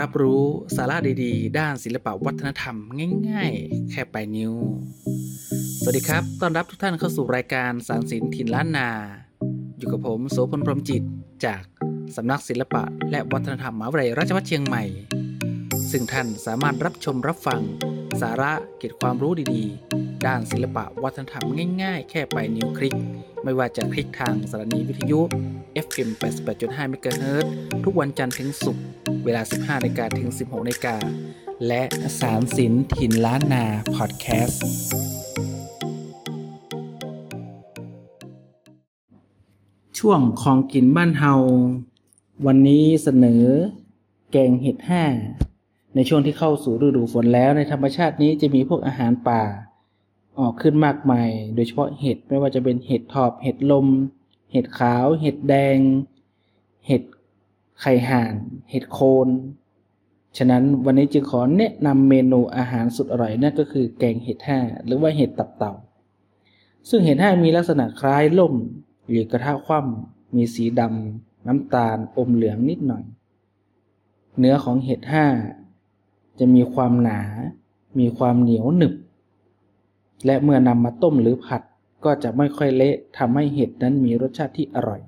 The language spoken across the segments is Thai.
รับรู้สาระดีๆ ด้านศิลปวัฒนธรรมง่ายๆ แค่ปลายนิ้ว สวัสดีครับ ต้อนรับทุกท่านเข้าสู่รายการสารสินถิ่นล้านนา อยู่กับผมโสพลพรหมจิต จากสำนักศิลปะ และวัฒนธรรมมหาวิทยาลัยราชภัฏเชียงใหม่ ซึ่งท่านสามารถรับชมรับฟัง สาระเก็บความรู้ดีๆ ด้านศิลปะวัฒนธรรมง่ายๆ แค่ปลายนิ้วคลิก ไม่ว่าจะคลิกทางสถานีวิทยุ FM 88.5 MHz ทุกวันจันทร์ถึงศุกร์ เวลา 15นาฬิกาถึง 16นาฬิกาและสารสินถิ่นล้านนาพอดแคสต์ช่วงของกินบ้านเฮา วันนี้เสนอแกงเห็ดห้า ในช่วงที่เข้าสู่ฤดูฝนแล้วในธรรมชาตินี้จะมีพวกอาหารป่า ออกขึ้นมากมาย โดยเฉพาะเห็ดไม่ว่าจะเป็นเห็ดถอบ เห็ดลม เห็ดขาว เห็ดแดง เห็ด ไข่ห่านเห็ดโคน ฉะนั้นวันนี้จึงขอแนะนำเมนูอาหารสุดอร่อยนั่นก็คือแกงเห็ดห้าหรือว่าเห็ดตับเต่า ซึ่งเห็ดห้ามีลักษณะคล้ายล่มหรือกระทะคว่ำมีสีดำน้ำตาลอมเหลืองนิดหน่อย เนื้อของเห็ดห้าจะมีความหนา มีความเหนียวหนึบ และเมื่อนำมาต้มหรือผัดก็จะไม่ค่อยเละทำให้เห็ดนั้นมีรสชาติที่อร่อย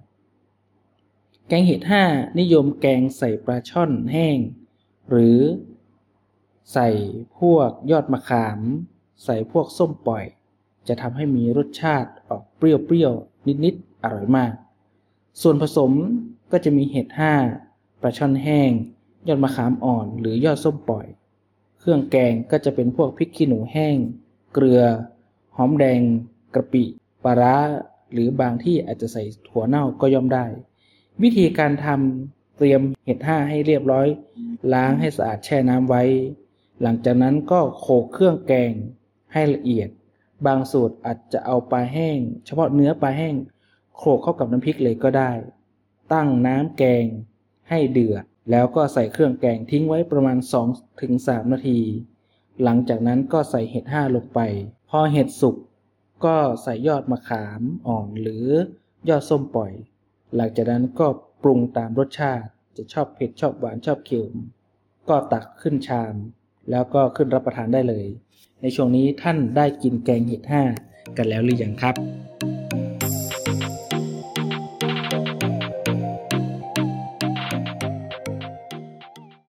แกงเห็ดห้านิยมแกงใส่ปลาช่อนแห้ง หรือใส่พวกยอดมะขาม ใส่พวกส้มปล่อย จะทำให้มีรสชาติออกเปรี้ยวๆ นิดๆ อร่อยมาก ส่วนผสมก็จะมีเห็ดห้าปลาช่อนแห้ง ยอดมะขามอ่อนหรือยอดส้มปล่อย เครื่องแกงก็จะเป็นพวกพริกขี้หนูแห้ง เกลือ หอมแดง กระปิ ปลาร้า หรือบางที่อาจจะใส่ถั่วเน่าก็ย่อมได้ วิธีการทำเตรียมเห็ดห้าให้เรียบร้อย ล้างให้สะอาดแช่น้ำไว้ หลังจากนั้นก็โขลกเครื่องแกงให้ละเอียด บางสูตรอาจจะเอาปลาแห้ง เฉพาะเนื้อปลาแห้ง โขลกเข้ากับน้ำพริกเลยก็ได้ ตั้งน้ำแกงให้เดือด แล้วก็ใส่เครื่องแกงทิ้งไว้ประมาณ 2-3 นาที หลังจากนั้นก็ใส่เห็ดห้าลงไป พอเห็ดสุกก็ใส่ยอดมะขามอ่อนหรือยอดส้มปล่อย หลังจากนั้นก็ปรุงตามรสชาติ จะชอบเผ็ดชอบหวานชอบเค็มก็ตักขึ้นชาม แล้วก็ขึ้นรับประทานได้เลย ในช่วงนี้ท่านได้กินแกงเห็ดห้ากันแล้วหรือยังครับ